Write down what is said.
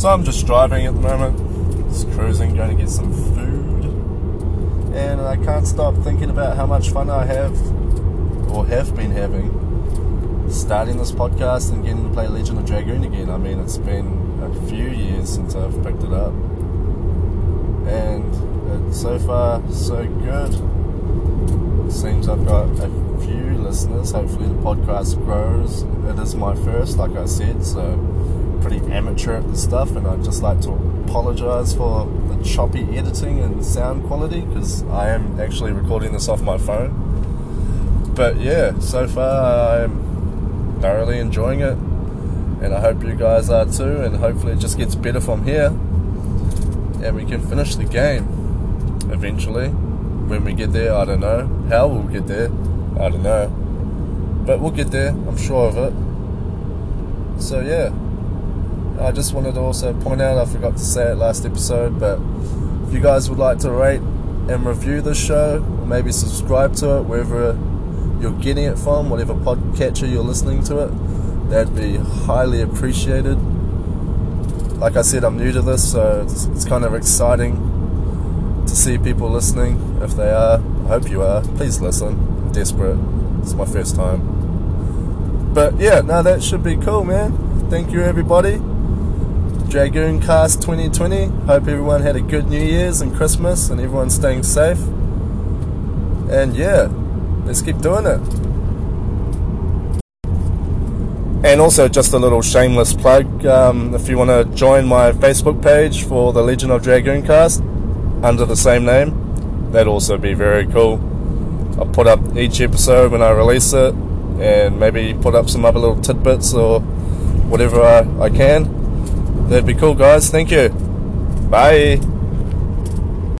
So I'm just driving at the moment, just cruising, going to get some food, and I can't stop thinking about how much fun I have, or have been having, starting this podcast and getting to play Legend of Dragoon again. I mean, it's been a few years since I've picked it up, and so far so good. Seems I've got a few listeners. Hopefully, the podcast grows. It is my first, like I said, so pretty amateur at the stuff, and I'd just like to apologize for the choppy editing and sound quality because I am actually recording this off my phone. But yeah, so far I'm thoroughly enjoying it, and I hope you guys are too, and hopefully it just gets better from here, and we can finish the game eventually. When we get there, I don't know. How we'll get there, I don't know. But we'll get there, I'm sure of it. So yeah. I just wanted to also point out, I forgot to say it last episode, but if you guys would like to rate and review the show, or maybe subscribe to it wherever you're getting it from, whatever podcatcher you're listening to it, that'd be highly appreciated. Like I said, I'm new to this, so it's, it's kind of exciting to see people listening. If they are, I hope you are. Please listen. I'm desperate. It's my first time. But yeah, now that should be cool, man. Thank you, everybody. Dragoon Cast 2020. Hope everyone had a good New Year's and Christmas and everyone's staying safe. And yeah, let's keep doing it. And also, just a little shameless plug um, if you want to join my Facebook page for the Legend of Dragoon Cast under the same name, that'd also be very cool. I'll put up each episode when I release it and maybe put up some other little tidbits or whatever I, I can. That'd be cool, guys. Thank you. Bye.